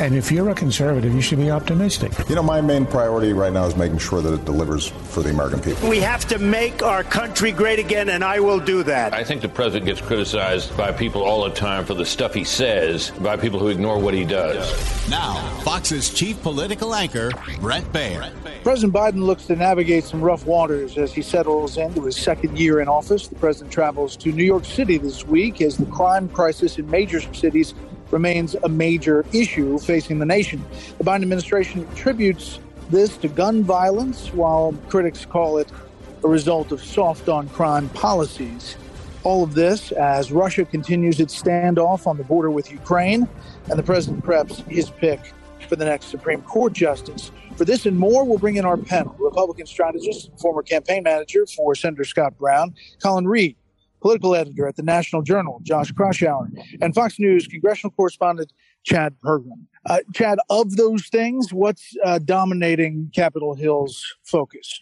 And if you're a conservative, you should be optimistic. You know, my main priority right now is making sure that it delivers for the American people. We have to make our country great again, and I will do that. I think the president gets criticized by people all the time for the stuff he says, by people who ignore what he does. Now, Fox's chief political anchor, Bret Baier. President Biden looks to navigate some rough waters as he settles into his second year in office. The president travels to New York City this week as the crime crisis in major cities remains a major issue facing the nation. The Biden administration attributes this to gun violence, while critics call it a result of soft on crime policies. All of this as Russia continues its standoff on the border with Ukraine, and the president preps his pick for the next Supreme Court justice. For this and more, we'll bring in our panel Republican strategist, former campaign manager for Senator Scott Brown, Colin Reed, political editor at the National Journal, Josh Kraushaar, and Fox News congressional correspondent Chad Pergram. Uh, Chad, of those things, what's uh, dominating Capitol Hill's focus?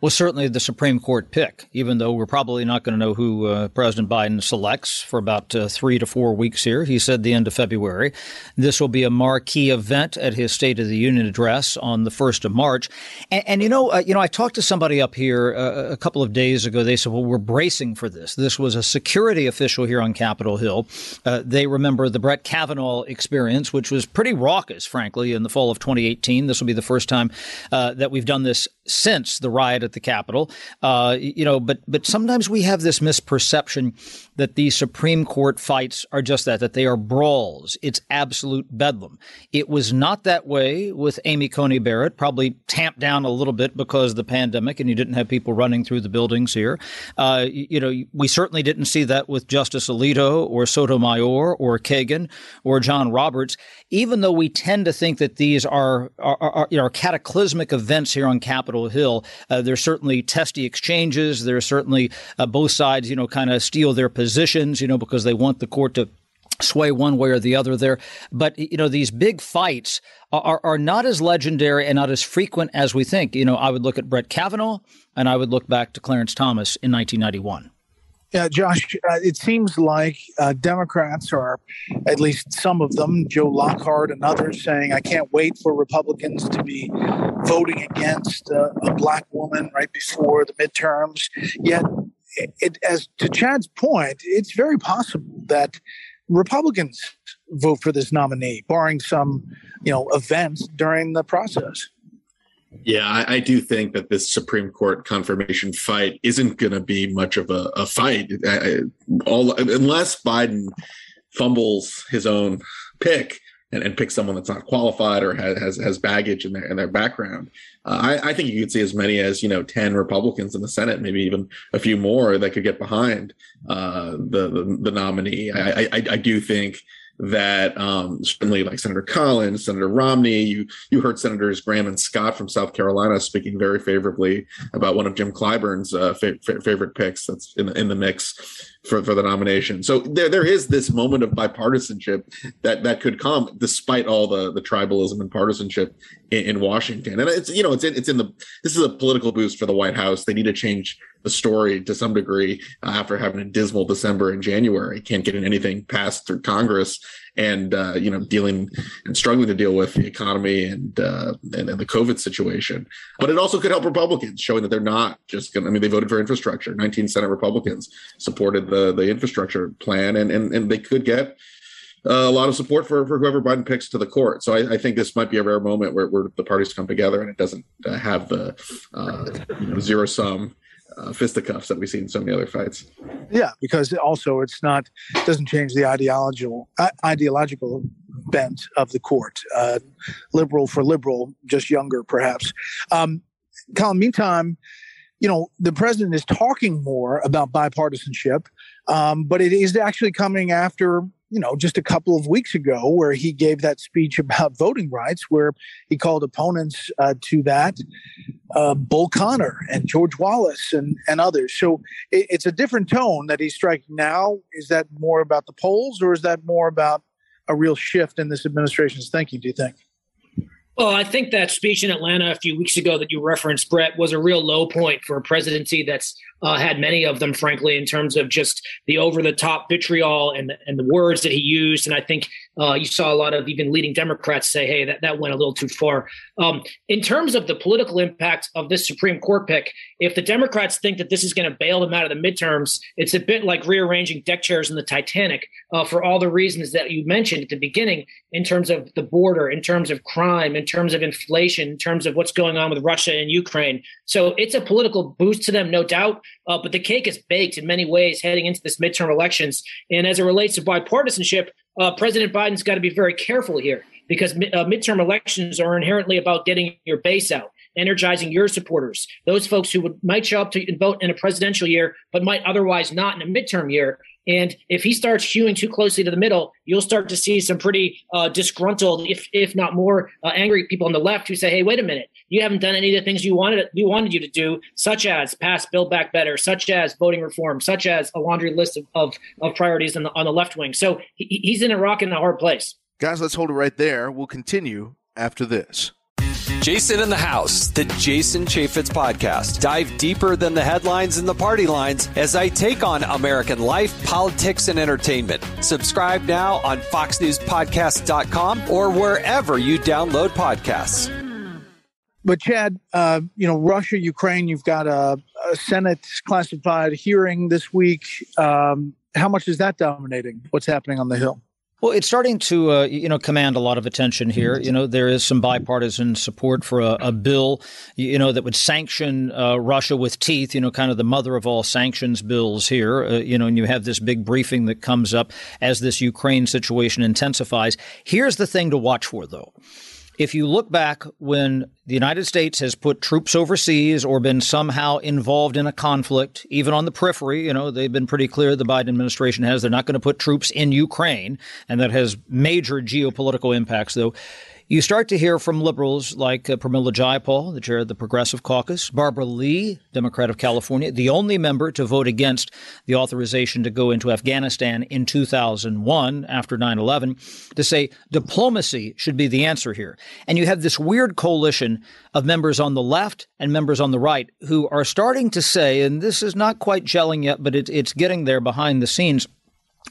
Well, certainly the Supreme Court pick, even though we're probably not going to know who uh, President Biden selects for about uh, three to four weeks here. He said the end of February. This will be a marquee event at his State of the Union address on the 1st of March. And, and you know, uh, you know, I talked to somebody up here uh, a couple of days ago. They said, well, we're bracing for this. This was a security official here on Capitol Hill. they remember the Brett Kavanaugh experience, which was pretty raucous, frankly, in the fall of 2018. This will be the first time uh, that we've done this since the riot at the Capitol. Uh, you know, but but sometimes we have this misperception that these Supreme Court fights are just that, that they are brawls. It's absolute bedlam. It was not that way with Amy Coney Barrett, probably tamped down a little bit because of the pandemic and you didn't have people running through the buildings here. Uh, you know, we certainly didn't see that with Justice Alito or Sotomayor or Kagan or John Roberts, even though we tend to think that these are, are, are, you know, are cataclysmic events here on Capitol Hill. Uh, there's certainly testy exchanges. There's certainly uh, both sides, you know, kind of steel their positions, you know, because they want the court to sway one way or the other there. But, you know, these big fights are, are not as legendary and not as frequent as we think. You know, I would look at Brett Kavanaugh and I would look back to Clarence Thomas in 1991. Yeah, Josh, uh, it seems like uh, Democrats are, at least some of them, Joe Lockhart and others, saying, I can't wait for Republicans to be voting against uh, a black woman right before the midterms. Yet, it, it, as to Chad's point, it's very possible that Republicans vote for this nominee, barring some, you know, events during the process. Yeah, I, I, do think that this Supreme Court confirmation fight isn't going to be much of a, a fight. I, all unless Biden fumbles his own pick and, and picks someone that's not qualified or has has, has baggage in their in their background. Uh, I, I, think you could see as many as you know ten Republicans in the Senate, maybe even a few more that could get behind uh, the, the, the nominee. I, I, I do think that um, certainly like Senator Collins, Senator Romney, you you heard Senators Graham and Scott from South Carolina speaking very favorably about one of Jim Clyburn's uh, fa- fa- favorite picks that's in the, in the mix for, for the nomination. So there there is this moment of bipartisanship that that could come despite all the the tribalism and partisanship in, in Washington. And it's you know it's in, it's in the this is a political boost for the White House. They need to change the story to some degree uh, after having a dismal December and January. Can't get anything passed through Congress, and uh, you know dealing and struggling to deal with the economy and, uh, and, and the COVID situation. But it also could help Republicans, showing that they're not just going. to I mean, they voted for infrastructure. 19 Senate Republicans supported the the infrastructure plan, and and and they could get. Uh, a lot of support for, for whoever Biden picks to the court. So I, I think this might be a rare moment where, where the parties come together and it doesn't uh, have the uh, you know, zero sum uh, fisticuffs that we see in so many other fights. Yeah, because also it's not doesn't change the ideological uh, ideological bent of the court. Uh, liberal for liberal, just younger, perhaps. Um, Colin, meantime, you know, the president is talking more about bipartisanship, um, but it is actually coming after you know, just a couple of weeks ago, where he gave that speech about voting rights, where he called opponents uh, to that uh, Bull Connor and George Wallace and, and others. So it, it's a different tone that he's striking now. Is that more about the polls or is that more about a real shift in this administration's thinking, do you think? Well, I think that speech in Atlanta a few weeks ago that you referenced, Bret, was a real low point for a presidency that's uh, had many of them, frankly, in terms of just the over the top vitriol and, and the words that he used. And I think uh, you saw a lot of even leading Democrats say, hey, that, that went a little too far. Um, in terms of the political impact of this Supreme Court pick, if the Democrats think that this is going to bail them out of the midterms, it's a bit like rearranging deck chairs in the Titanic uh, for all the reasons that you mentioned at the beginning in terms of the border, in terms of crime, in terms of inflation, in terms of what's going on with Russia and Ukraine. So it's a political boost to them, no doubt. Uh, but the cake is baked in many ways heading into this midterm elections. And as it relates to bipartisanship, uh, President Biden's got to be very careful here because uh, midterm elections are inherently about getting your base out, energizing your supporters, those folks who would, might show up to vote in a presidential year but might otherwise not in a midterm year. And if he starts hewing too closely to the middle, you'll start to see some pretty uh, disgruntled, if if not more uh, angry people on the left who say, "Hey, wait a minute, you haven't done any of the things you wanted we wanted you to do, such as pass Build Back Better, such as voting reform, such as a laundry list of of, of priorities on the on the left wing." So he, he's in a rock and a hard place. Guys, let's hold it right there. We'll continue after this. Jason in the House, the Jason Chaffetz podcast. Dive deeper than the headlines and the party lines as I take on American life, politics, and entertainment. Subscribe now on FoxNewsPodcast.com or wherever you download podcasts. But Chad, uh, you know, Russia, Ukraine, you've got a, a Senate classified hearing this week. Um, how much is that dominating what's happening on the Hill? Well, it's starting to, uh, you know, command a lot of attention here. You know, there is some bipartisan support for a, a bill, you know, that would sanction uh, Russia with teeth. You know, kind of the mother of all sanctions bills here. Uh, you know, and you have this big briefing that comes up as this Ukraine situation intensifies. Here's the thing to watch for, though if you look back when the United States has put troops overseas or been somehow involved in a conflict, even on the periphery, you know, they've been pretty clear the Biden administration has they're not going to put troops in Ukraine, and that has major geopolitical impacts, though. You start to hear from liberals like uh, Pramila Jayapal, the chair of the Progressive Caucus, Barbara Lee, Democrat of California, the only member to vote against the authorization to go into Afghanistan in 2001 after 9 11, to say diplomacy should be the answer here. And you have this weird coalition of members on the left and members on the right who are starting to say, and this is not quite gelling yet, but it, it's getting there behind the scenes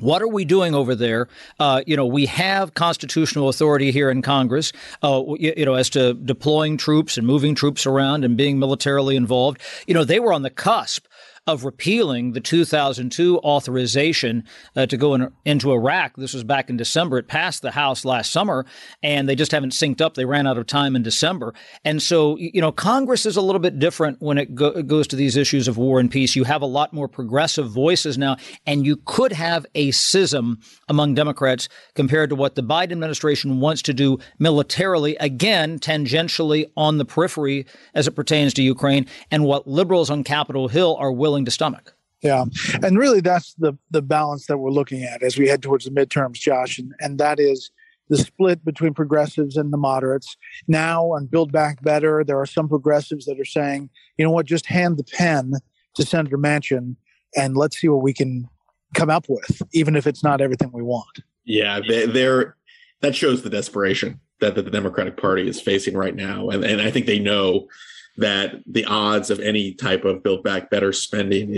what are we doing over there? Uh, you know, we have constitutional authority here in Congress, uh, you, you, know, as to deploying troops and moving troops around and being militarily involved. You know, they were on the cusp of repealing the 2002 authorization uh, to go in, into Iraq. This was back in December. It passed the House last summer, and they just haven't synced up. They ran out of time in December. And so, you know, Congress is a little bit different when it, go- goes to these issues of war and peace. You have a lot more progressive voices now, and you could have a schism among Democrats compared to what the Biden administration wants to do militarily, again, tangentially on the periphery as it pertains to Ukraine, and what liberals on Capitol Hill are willing willing to stomach. Yeah, and really that's the the balance that we're looking at as we head towards the midterms, Josh, and and that is the split between progressives and the moderates. Now on Build Back Better, there are some progressives that are saying, you know what, just hand the pen to Senator Manchin and let's see what we can come up with, even if it's not everything we want. Yeah, they, they're that shows the desperation that the Democratic Party is facing right now, and and I think they know that the odds of any type of build back better spending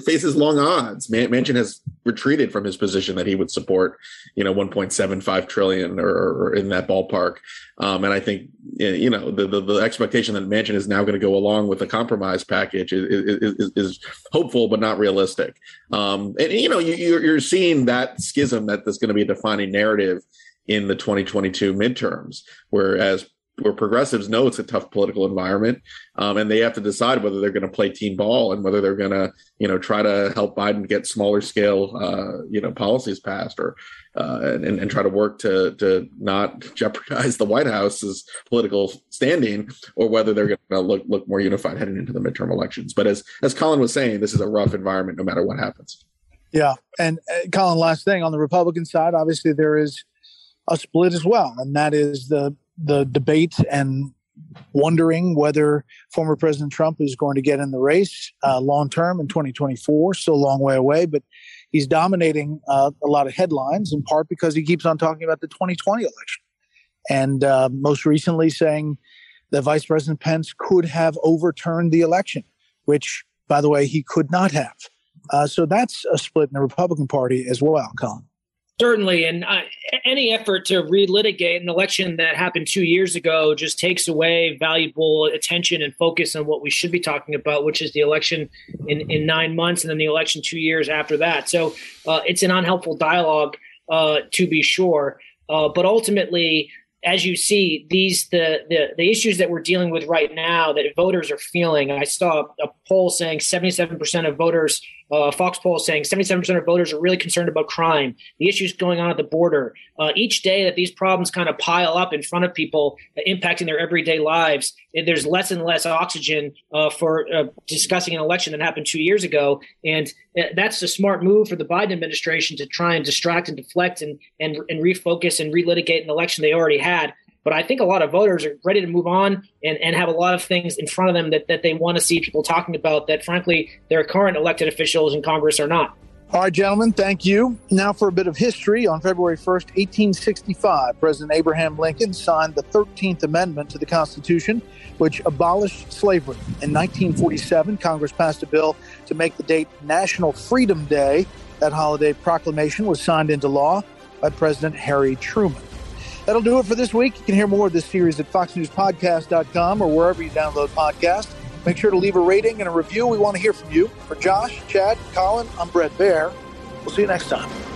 faces long odds. Man- Manchin has retreated from his position that he would support, you know, 1.75 trillion or, or in that ballpark. Um, and I think, you know, the, the, the, expectation that Manchin is now going to go along with the compromise package is, is, is hopeful, but not realistic. Um, and, you know, you, you're seeing that schism that there's going to be a defining narrative in the 2022 midterms, whereas where progressives know it's a tough political environment, um, and they have to decide whether they're going to play team ball and whether they're going to, you know, try to help Biden get smaller scale, uh, you know, policies passed, or uh, and, and try to work to to not jeopardize the White House's political standing, or whether they're going to look look more unified heading into the midterm elections. But as as Colin was saying, this is a rough environment no matter what happens. Yeah, and uh, Colin, last thing on the Republican side, obviously there is a split as well, and that is the the debate and wondering whether former President Trump is going to get in the race uh, long term in 2024. Still a long way away, but he's dominating uh, a lot of headlines in part because he keeps on talking about the 2020 election, and uh, most recently saying that Vice President Pence could have overturned the election, which, by the way, he could not have. Uh, so that's a split in the Republican Party as well, Colin. Certainly, and uh, any effort to relitigate an election that happened two years ago just takes away valuable attention and focus on what we should be talking about, which is the election in, in nine months and then the election two years after that. So uh, it's an unhelpful dialogue, uh, to be sure. Uh, but ultimately, as you see, these the, the the issues that we're dealing with right now that voters are feeling. I saw a poll saying 77% of voters uh, Fox poll saying 77% of voters are really concerned about crime, the issues going on at the border. Uh, each day that these problems kind of pile up in front of people, uh, impacting their everyday lives, eh, there's less and less oxygen uh, for uh, discussing an election that happened two years ago. And uh, that's a smart move for the Biden administration to try and distract and deflect and, and, and refocus and relitigate an election they already had. But I think a lot of voters are ready to move on and, and have a lot of things in front of them that, that they want to see people talking about that, frankly, their current elected officials in Congress are not. All right, gentlemen, thank you. Now for a bit of history. On February 1st, 1865, President Abraham Lincoln signed the 13th Amendment to the Constitution, which abolished slavery. In 1947, Congress passed a bill to make the date National Freedom Day. That holiday proclamation was signed into law by President Harry Truman. That'll do it for this week. You can hear more of this series at foxnewspodcast.com or wherever you download podcasts. Make sure to leave a rating and a review. We want to hear from you. For Josh, Chad, Colin, I'm Bret Baier. We'll see you next time.